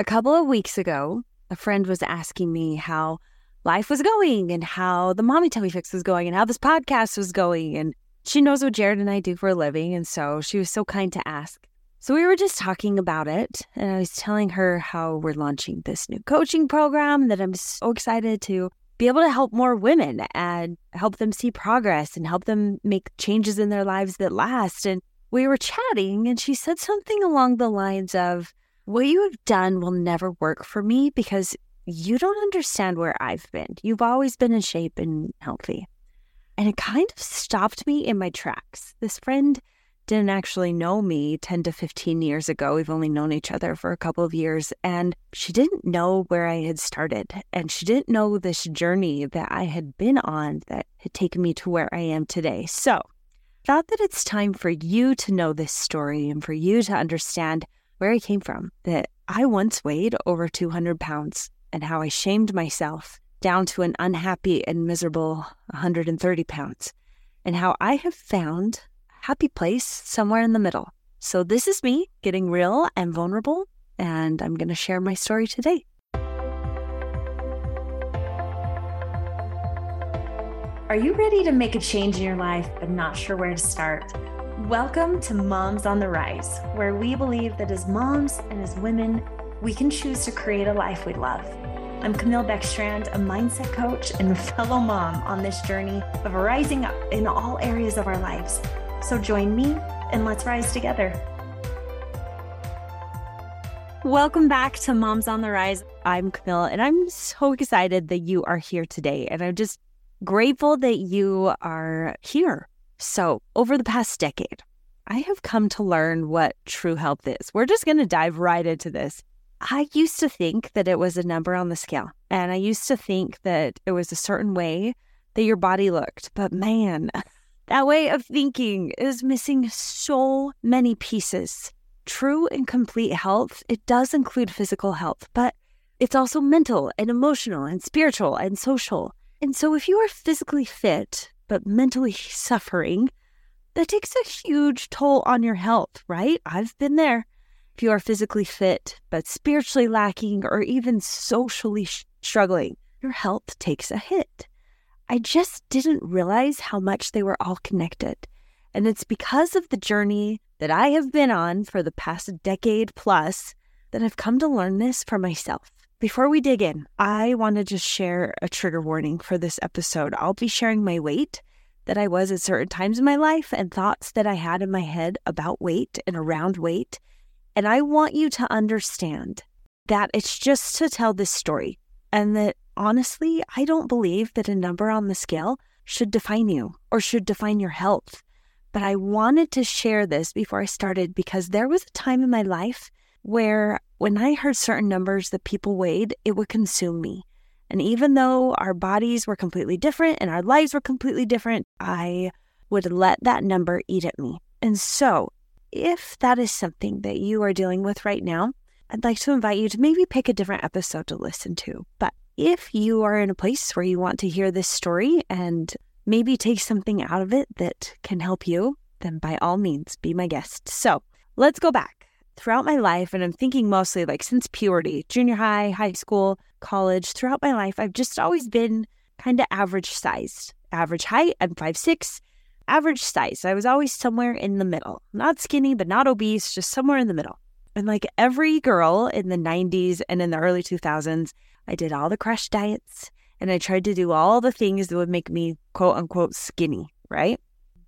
A couple of weeks ago, a friend was asking me how life was going and how the Mommy Tummy Fix was going and how this podcast was going. And she knows what Jared and I do for a living. And so she was so kind to ask. So we were just talking about it. And I was telling her how we're launching this new coaching program that I'm so excited to be able to help more women and help them see progress and help them make changes in their lives that last. And we were chatting, and she said something along the lines of, what you have done will never work for me because you don't understand where I've been. You've always been in shape and healthy. And it kind of stopped me in my tracks. This friend didn't actually know me 10 to 15 years ago. We've only known each other for a couple of years. And she didn't know where I had started. And she didn't know this journey that I had been on that had taken me to where I am today. So thought that it's time for you to know this story and for you to understand where I came from, that I once weighed over 200 pounds and how I shamed myself down to an unhappy and miserable 130 pounds, and how I have found a happy place somewhere in the middle. So, this is me getting real and vulnerable, and I'm going to share my story today. Are you ready to make a change in your life but not sure where to start? Welcome to Moms on the Rise, where we believe that as moms and as women, we can choose to create a life we love. I'm Camille Beckstrand, a mindset coach and fellow mom on this journey of rising up in all areas of our lives. So join me and let's rise together. Welcome back to Moms on the Rise. I'm Camille, and I'm so excited that you are here today. And I'm just grateful that you are here so, over the past decade, I have come to learn what true health is. We're just going to dive right into this. I used to think that it was a number on the scale, and I used to think that it was a certain way that your body looked. But man, that way of thinking is missing so many pieces. True and complete health, it does include physical health, but it's also mental and emotional and spiritual and social. And so, if you are physically fit, but mentally suffering, that takes a huge toll on your health, right? I've been there. If you are physically fit, but spiritually lacking or even socially sh- struggling, your health takes a hit. I just didn't realize how much they were all connected. And it's because of the journey that I have been on for the past decade plus that I've come to learn this for myself. Before we dig in, I want to just share a trigger warning for this episode. I'll be sharing my weight that I was at certain times in my life and thoughts that I had in my head about weight and around weight. And I want you to understand that it's just to tell this story and that honestly, I don't believe that a number on the scale should define you or should define your health. But I wanted to share this before I started because there was a time in my life where when I heard certain numbers that people weighed, it would consume me. And even though our bodies were completely different and our lives were completely different, I would let that number eat at me. And so, if that is something that you are dealing with right now, I'd like to invite you to maybe pick a different episode to listen to. But if you are in a place where you want to hear this story and maybe take something out of it that can help you, then by all means, be my guest. So let's go back throughout my life, and I'm thinking mostly like since puberty, junior high, high school, college, throughout my life, I've just always been kind of average sized. Average height, I'm five six. Average size. I was always somewhere in the middle. Not skinny, but not obese, just somewhere in the middle. And like every girl in the 90s and in the early 2000s, I did all the crash diets and I tried to do all the things that would make me quote unquote skinny, right?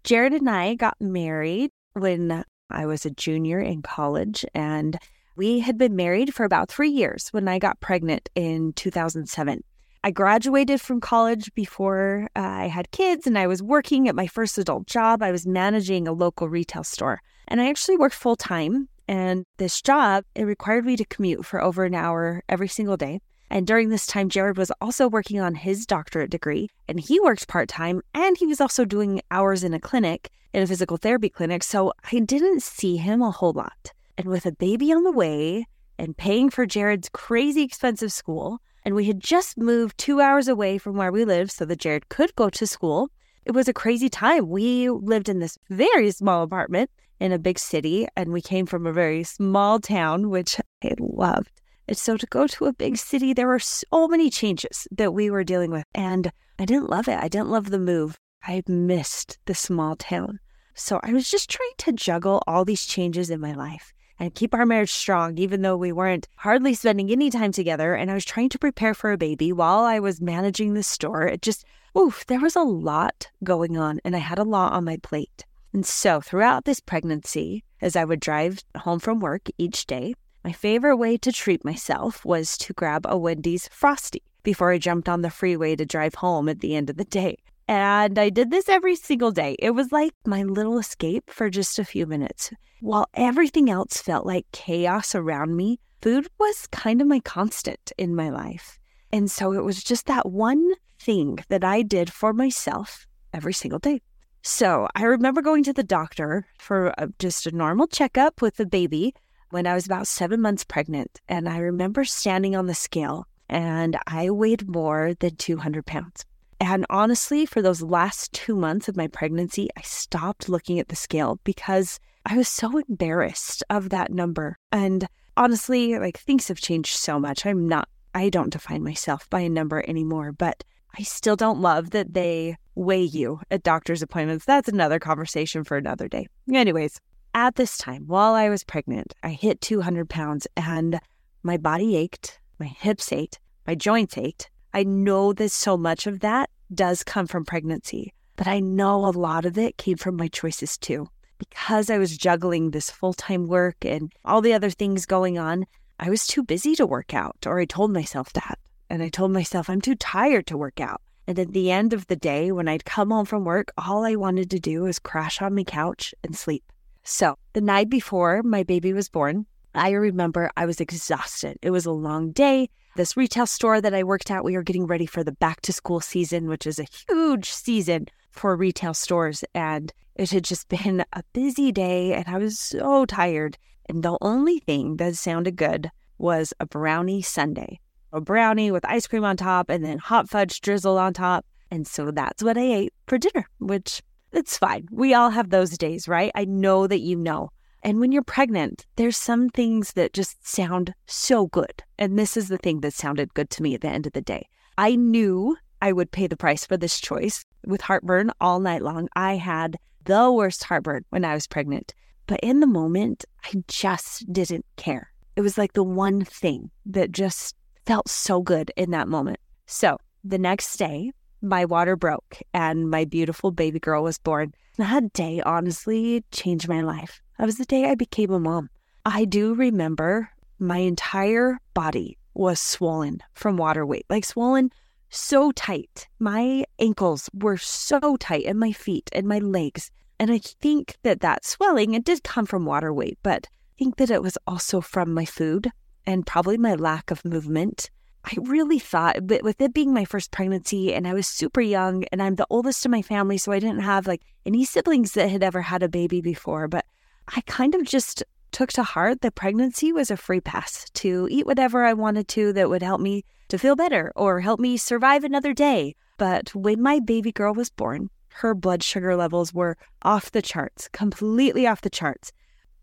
Jared and I got married when I was a junior in college, and we had been married for about three years when I got pregnant in 2007. I graduated from college before uh, I had kids, and I was working at my first adult job. I was managing a local retail store, and I actually worked full time. And this job, it required me to commute for over an hour every single day. And during this time, Jared was also working on his doctorate degree and he worked part time and he was also doing hours in a clinic, in a physical therapy clinic. So I didn't see him a whole lot. And with a baby on the way and paying for Jared's crazy expensive school, and we had just moved two hours away from where we lived so that Jared could go to school. It was a crazy time. We lived in this very small apartment in a big city, and we came from a very small town, which I loved. And so to go to a big city, there were so many changes that we were dealing with. And I didn't love it. I didn't love the move. I missed the small town. So I was just trying to juggle all these changes in my life and keep our marriage strong, even though we weren't hardly spending any time together. And I was trying to prepare for a baby while I was managing the store. It just, oof, there was a lot going on, and I had a lot on my plate. And so throughout this pregnancy, as I would drive home from work each day, my favorite way to treat myself was to grab a Wendy's Frosty before I jumped on the freeway to drive home at the end of the day. And I did this every single day. It was like my little escape for just a few minutes. While everything else felt like chaos around me, food was kind of my constant in my life. And so it was just that one thing that I did for myself every single day. So I remember going to the doctor for a, just a normal checkup with the baby when I was about seven months pregnant. And I remember standing on the scale and I weighed more than 200 pounds. And honestly, for those last two months of my pregnancy, I stopped looking at the scale because I was so embarrassed of that number. And honestly, like things have changed so much. I'm not, I don't define myself by a number anymore, but I still don't love that they weigh you at doctor's appointments. That's another conversation for another day. Anyways, at this time, while I was pregnant, I hit 200 pounds and my body ached, my hips ached, my joints ached, I know that so much of that does come from pregnancy, but I know a lot of it came from my choices too. Because I was juggling this full time work and all the other things going on, I was too busy to work out, or I told myself that. And I told myself I'm too tired to work out. And at the end of the day, when I'd come home from work, all I wanted to do was crash on my couch and sleep. So the night before my baby was born, I remember I was exhausted. It was a long day this retail store that I worked at, we were getting ready for the back to school season, which is a huge season for retail stores. And it had just been a busy day, and I was so tired. And the only thing that sounded good was a brownie sundae, a brownie with ice cream on top and then hot fudge drizzle on top. And so that's what I ate for dinner, which it's fine. We all have those days, right? I know that you know. And when you're pregnant, there's some things that just sound so good. And this is the thing that sounded good to me at the end of the day. I knew I would pay the price for this choice with heartburn all night long. I had the worst heartburn when I was pregnant. But in the moment, I just didn't care. It was like the one thing that just felt so good in that moment. So the next day, my water broke and my beautiful baby girl was born. That day honestly changed my life. That was the day I became a mom. I do remember my entire body was swollen from water weight, like swollen so tight. My ankles were so tight, and my feet and my legs. And I think that that swelling, it did come from water weight, but I think that it was also from my food and probably my lack of movement. I really thought, but with it being my first pregnancy and I was super young and I'm the oldest in my family, so I didn't have like any siblings that had ever had a baby before, but I kind of just took to heart that pregnancy was a free pass to eat whatever I wanted to that would help me to feel better or help me survive another day. But when my baby girl was born, her blood sugar levels were off the charts, completely off the charts.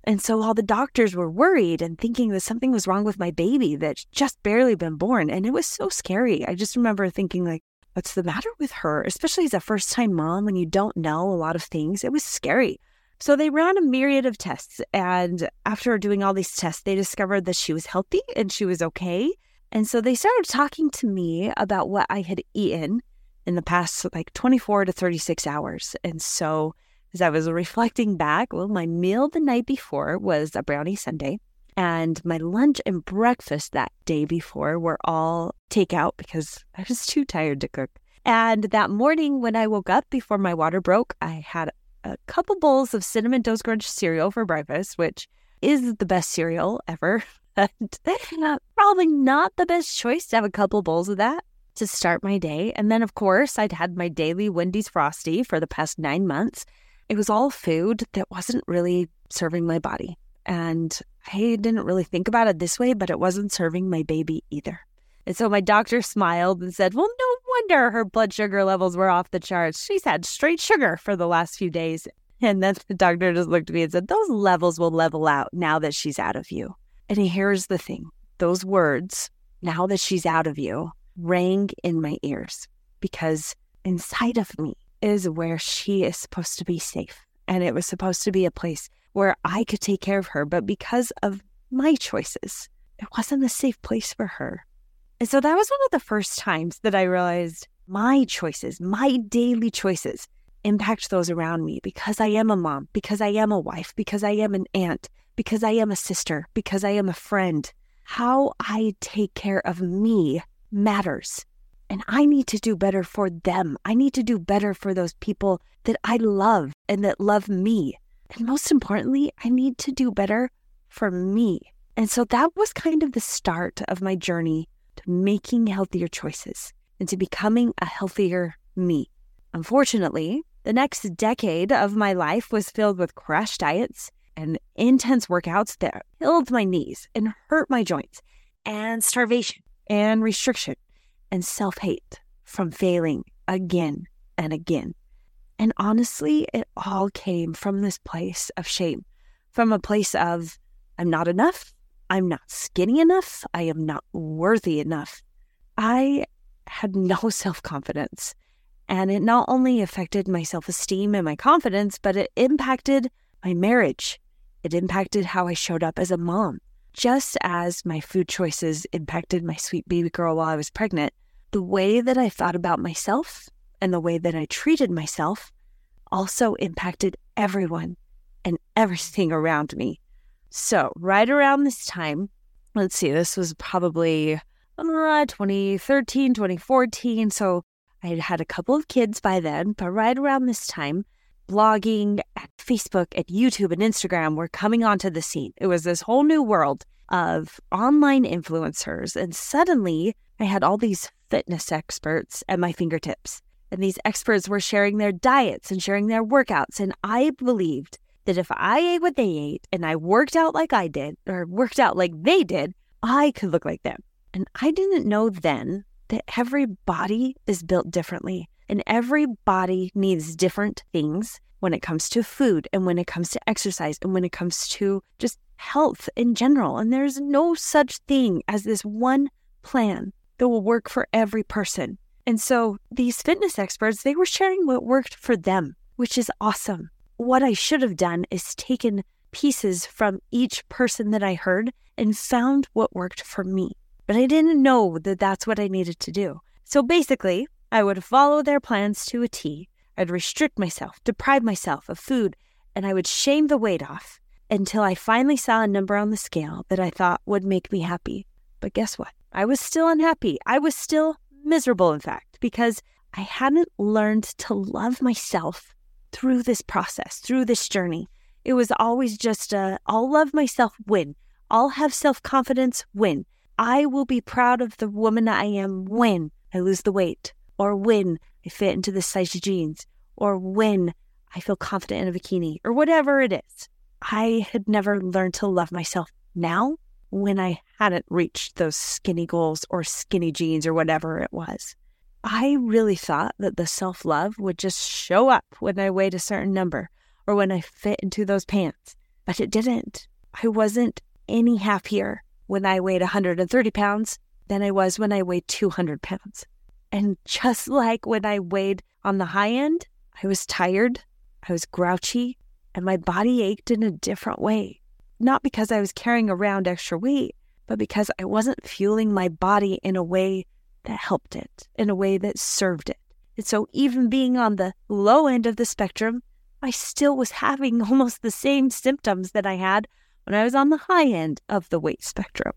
And so all the doctors were worried and thinking that something was wrong with my baby that's just barely been born. And it was so scary. I just remember thinking, like, what's the matter with her? Especially as a first time mom when you don't know a lot of things. It was scary. So they ran a myriad of tests. And after doing all these tests, they discovered that she was healthy and she was okay. And so they started talking to me about what I had eaten in the past like 24 to 36 hours. And so as I was reflecting back, well, my meal the night before was a brownie sundae. And my lunch and breakfast that day before were all takeout because I was too tired to cook. And that morning when I woke up before my water broke, I had a couple bowls of cinnamon toast crunch cereal for breakfast, which is the best cereal ever. probably not the best choice to have a couple bowls of that to start my day. And then, of course, I'd had my daily Wendy's Frosty for the past nine months. It was all food that wasn't really serving my body. And I didn't really think about it this way, but it wasn't serving my baby either. And so my doctor smiled and said, Well, no wonder her blood sugar levels were off the charts. She's had straight sugar for the last few days. And then the doctor just looked at me and said, Those levels will level out now that she's out of you. And here's the thing those words, now that she's out of you, rang in my ears because inside of me is where she is supposed to be safe. And it was supposed to be a place where I could take care of her. But because of my choices, it wasn't a safe place for her. And so that was one of the first times that I realized my choices, my daily choices, impact those around me because I am a mom, because I am a wife, because I am an aunt, because I am a sister, because I am a friend. How I take care of me matters. And I need to do better for them. I need to do better for those people that I love and that love me. And most importantly, I need to do better for me. And so that was kind of the start of my journey to making healthier choices and to becoming a healthier me. Unfortunately, the next decade of my life was filled with crash diets and intense workouts that killed my knees and hurt my joints, and starvation and restriction and self hate from failing again and again. And honestly, it all came from this place of shame, from a place of, I'm not enough. I'm not skinny enough. I am not worthy enough. I had no self confidence. And it not only affected my self esteem and my confidence, but it impacted my marriage. It impacted how I showed up as a mom. Just as my food choices impacted my sweet baby girl while I was pregnant, the way that I thought about myself and the way that I treated myself also impacted everyone and everything around me. So, right around this time, let's see, this was probably uh, 2013, 2014. So, I had had a couple of kids by then, but right around this time, blogging, at Facebook, at YouTube, and Instagram were coming onto the scene. It was this whole new world of online influencers. And suddenly, I had all these fitness experts at my fingertips. And these experts were sharing their diets and sharing their workouts. And I believed that if I ate what they ate and I worked out like I did, or worked out like they did, I could look like them. And I didn't know then that every body is built differently and every body needs different things when it comes to food and when it comes to exercise and when it comes to just health in general. And there's no such thing as this one plan that will work for every person. And so these fitness experts, they were sharing what worked for them, which is awesome. What I should have done is taken pieces from each person that I heard and found what worked for me. But I didn't know that that's what I needed to do. So basically, I would follow their plans to a T. I'd restrict myself, deprive myself of food, and I would shame the weight off until I finally saw a number on the scale that I thought would make me happy. But guess what? I was still unhappy. I was still miserable, in fact, because I hadn't learned to love myself through this process, through this journey. It was always just a, I'll love myself, when, I'll have self confidence, win. I will be proud of the woman I am when I lose the weight, or when I fit into the size of jeans, or when I feel confident in a bikini, or whatever it is. I had never learned to love myself. Now when I hadn't reached those skinny goals or skinny jeans or whatever it was. I really thought that the self love would just show up when I weighed a certain number or when I fit into those pants, but it didn't. I wasn't any happier when I weighed 130 pounds than I was when I weighed 200 pounds. And just like when I weighed on the high end, I was tired, I was grouchy, and my body ached in a different way not because I was carrying around extra weight, but because I wasn't fueling my body in a way that helped it, in a way that served it. And so, even being on the low end of the spectrum, I still was having almost the same symptoms that I had when I was on the high end of the weight spectrum.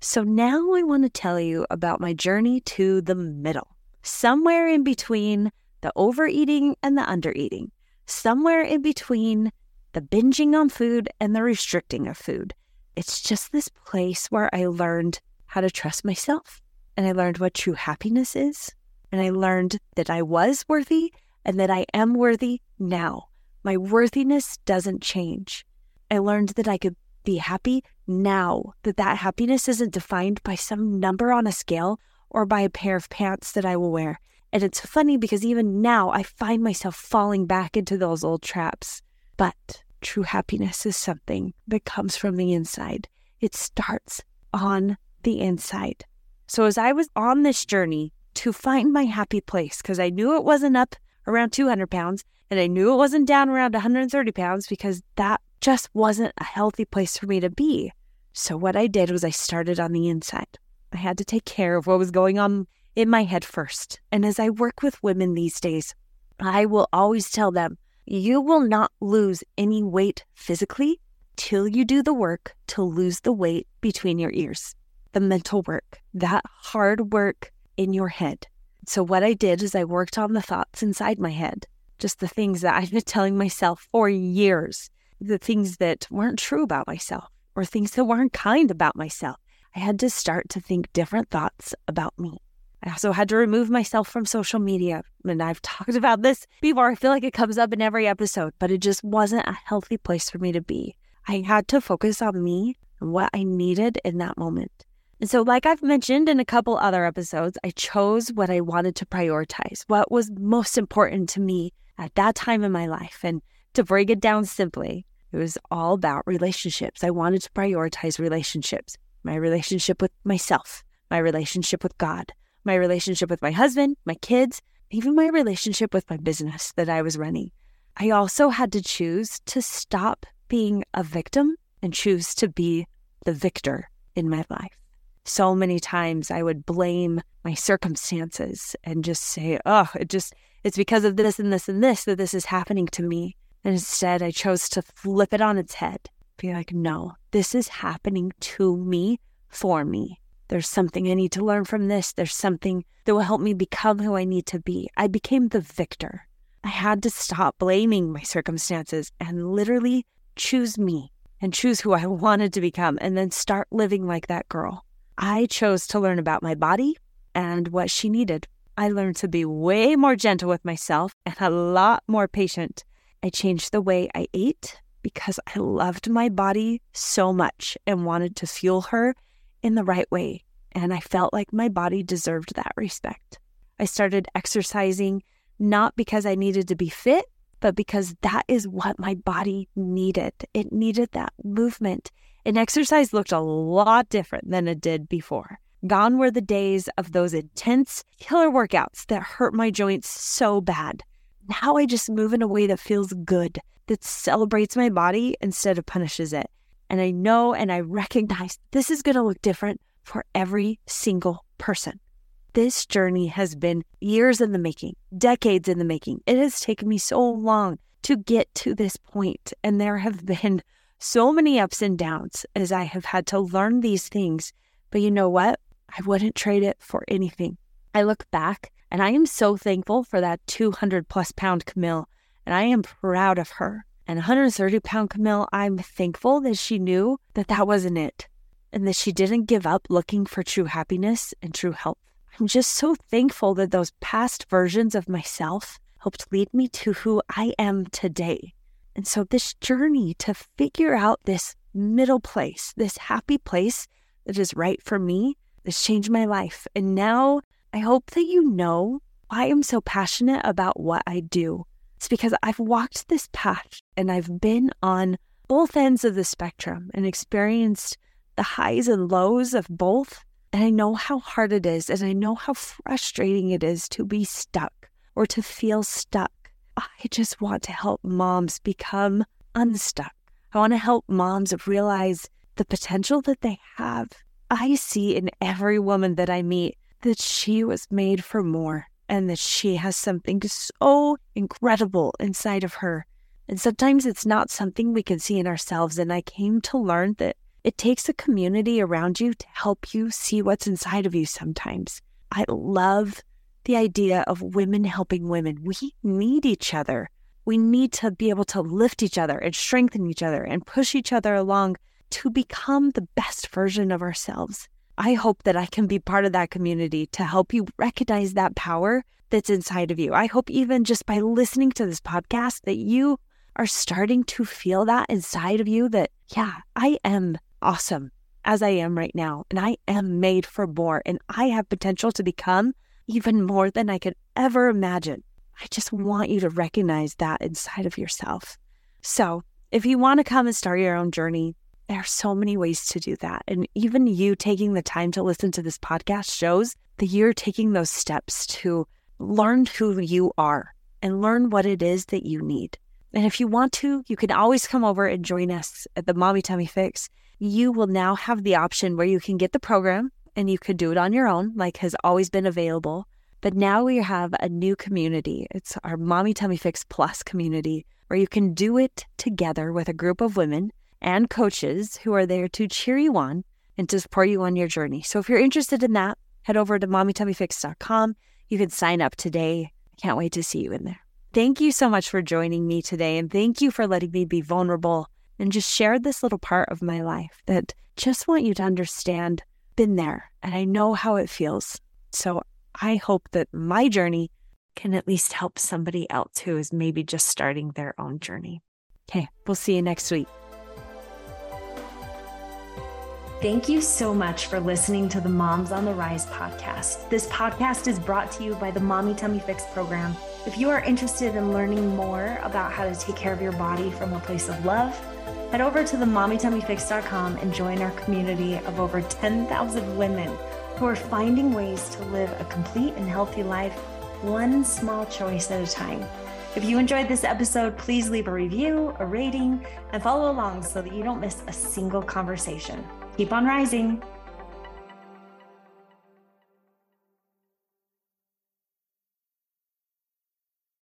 So, now I want to tell you about my journey to the middle, somewhere in between the overeating and the undereating, somewhere in between the binging on food and the restricting of food. It's just this place where I learned how to trust myself and I learned what true happiness is. And I learned that I was worthy and that I am worthy now. My worthiness doesn't change. I learned that I could be happy now, that that happiness isn't defined by some number on a scale or by a pair of pants that I will wear. And it's funny because even now I find myself falling back into those old traps. But True happiness is something that comes from the inside. It starts on the inside. So as I was on this journey to find my happy place, because I knew it wasn't up around 200 pounds and I knew it wasn't down around 130 pounds because that just wasn't a healthy place for me to be. So what I did was I started on the inside. I had to take care of what was going on in my head first. And as I work with women these days, I will always tell them, you will not lose any weight physically till you do the work to lose the weight between your ears. The mental work, that hard work in your head. So, what I did is I worked on the thoughts inside my head, just the things that I've been telling myself for years, the things that weren't true about myself or things that weren't kind about myself. I had to start to think different thoughts about me. I also had to remove myself from social media. And I've talked about this before. I feel like it comes up in every episode, but it just wasn't a healthy place for me to be. I had to focus on me and what I needed in that moment. And so, like I've mentioned in a couple other episodes, I chose what I wanted to prioritize, what was most important to me at that time in my life. And to break it down simply, it was all about relationships. I wanted to prioritize relationships my relationship with myself, my relationship with God, my relationship with my husband, my kids, even my relationship with my business that I was running. I also had to choose to stop being a victim and choose to be the victor in my life. So many times I would blame my circumstances and just say, oh, it just, it's because of this and this and this that this is happening to me. And instead, I chose to flip it on its head, be like, no, this is happening to me for me. There's something I need to learn from this. There's something that will help me become who I need to be. I became the victor. I had to stop blaming my circumstances and literally choose me and choose who I wanted to become and then start living like that girl. I chose to learn about my body and what she needed. I learned to be way more gentle with myself and a lot more patient. I changed the way I ate because I loved my body so much and wanted to fuel her in the right way. And I felt like my body deserved that respect. I started exercising not because I needed to be fit, but because that is what my body needed. It needed that movement. And exercise looked a lot different than it did before. Gone were the days of those intense killer workouts that hurt my joints so bad. Now I just move in a way that feels good, that celebrates my body instead of punishes it. And I know and I recognize this is going to look different for every single person. This journey has been years in the making, decades in the making. It has taken me so long to get to this point, and there have been so many ups and downs as I have had to learn these things. But you know what? I wouldn't trade it for anything. I look back and I am so thankful for that 200 plus pound Camille, and I am proud of her. And 130 pound Camille, I'm thankful that she knew that that wasn't it and that she didn't give up looking for true happiness and true health. I'm just so thankful that those past versions of myself helped lead me to who I am today. And so, this journey to figure out this middle place, this happy place that is right for me, has changed my life. And now I hope that you know why I'm so passionate about what I do. It's because I've walked this path and I've been on both ends of the spectrum and experienced the highs and lows of both. And I know how hard it is, and I know how frustrating it is to be stuck or to feel stuck. I just want to help moms become unstuck. I want to help moms realize the potential that they have. I see in every woman that I meet that she was made for more and that she has something so incredible inside of her. And sometimes it's not something we can see in ourselves. And I came to learn that it takes a community around you to help you see what's inside of you sometimes. I love the idea of women helping women. We need each other. We need to be able to lift each other and strengthen each other and push each other along to become the best version of ourselves. I hope that I can be part of that community to help you recognize that power that's inside of you. I hope even just by listening to this podcast that you are starting to feel that inside of you that, yeah, I am awesome as I am right now. And I am made for more. And I have potential to become even more than I could ever imagine. I just want you to recognize that inside of yourself. So, if you want to come and start your own journey, There are so many ways to do that. And even you taking the time to listen to this podcast shows that you're taking those steps to learn who you are and learn what it is that you need. And if you want to, you can always come over and join us at the Mommy Tummy Fix. You will now have the option where you can get the program and you could do it on your own, like has always been available. But now we have a new community. It's our Mommy Tummy Fix Plus community where you can do it together with a group of women and coaches who are there to cheer you on and to support you on your journey. So if you're interested in that, head over to mommytummyfix.com. You can sign up today. I can't wait to see you in there. Thank you so much for joining me today. And thank you for letting me be vulnerable and just share this little part of my life that just want you to understand been there and I know how it feels. So I hope that my journey can at least help somebody else who is maybe just starting their own journey. Okay, we'll see you next week. Thank you so much for listening to the Moms on the Rise podcast. This podcast is brought to you by the Mommy Tummy Fix program. If you are interested in learning more about how to take care of your body from a place of love, head over to the mommytummyfix.com and join our community of over 10,000 women who are finding ways to live a complete and healthy life, one small choice at a time. If you enjoyed this episode, please leave a review, a rating, and follow along so that you don't miss a single conversation. Keep on rising.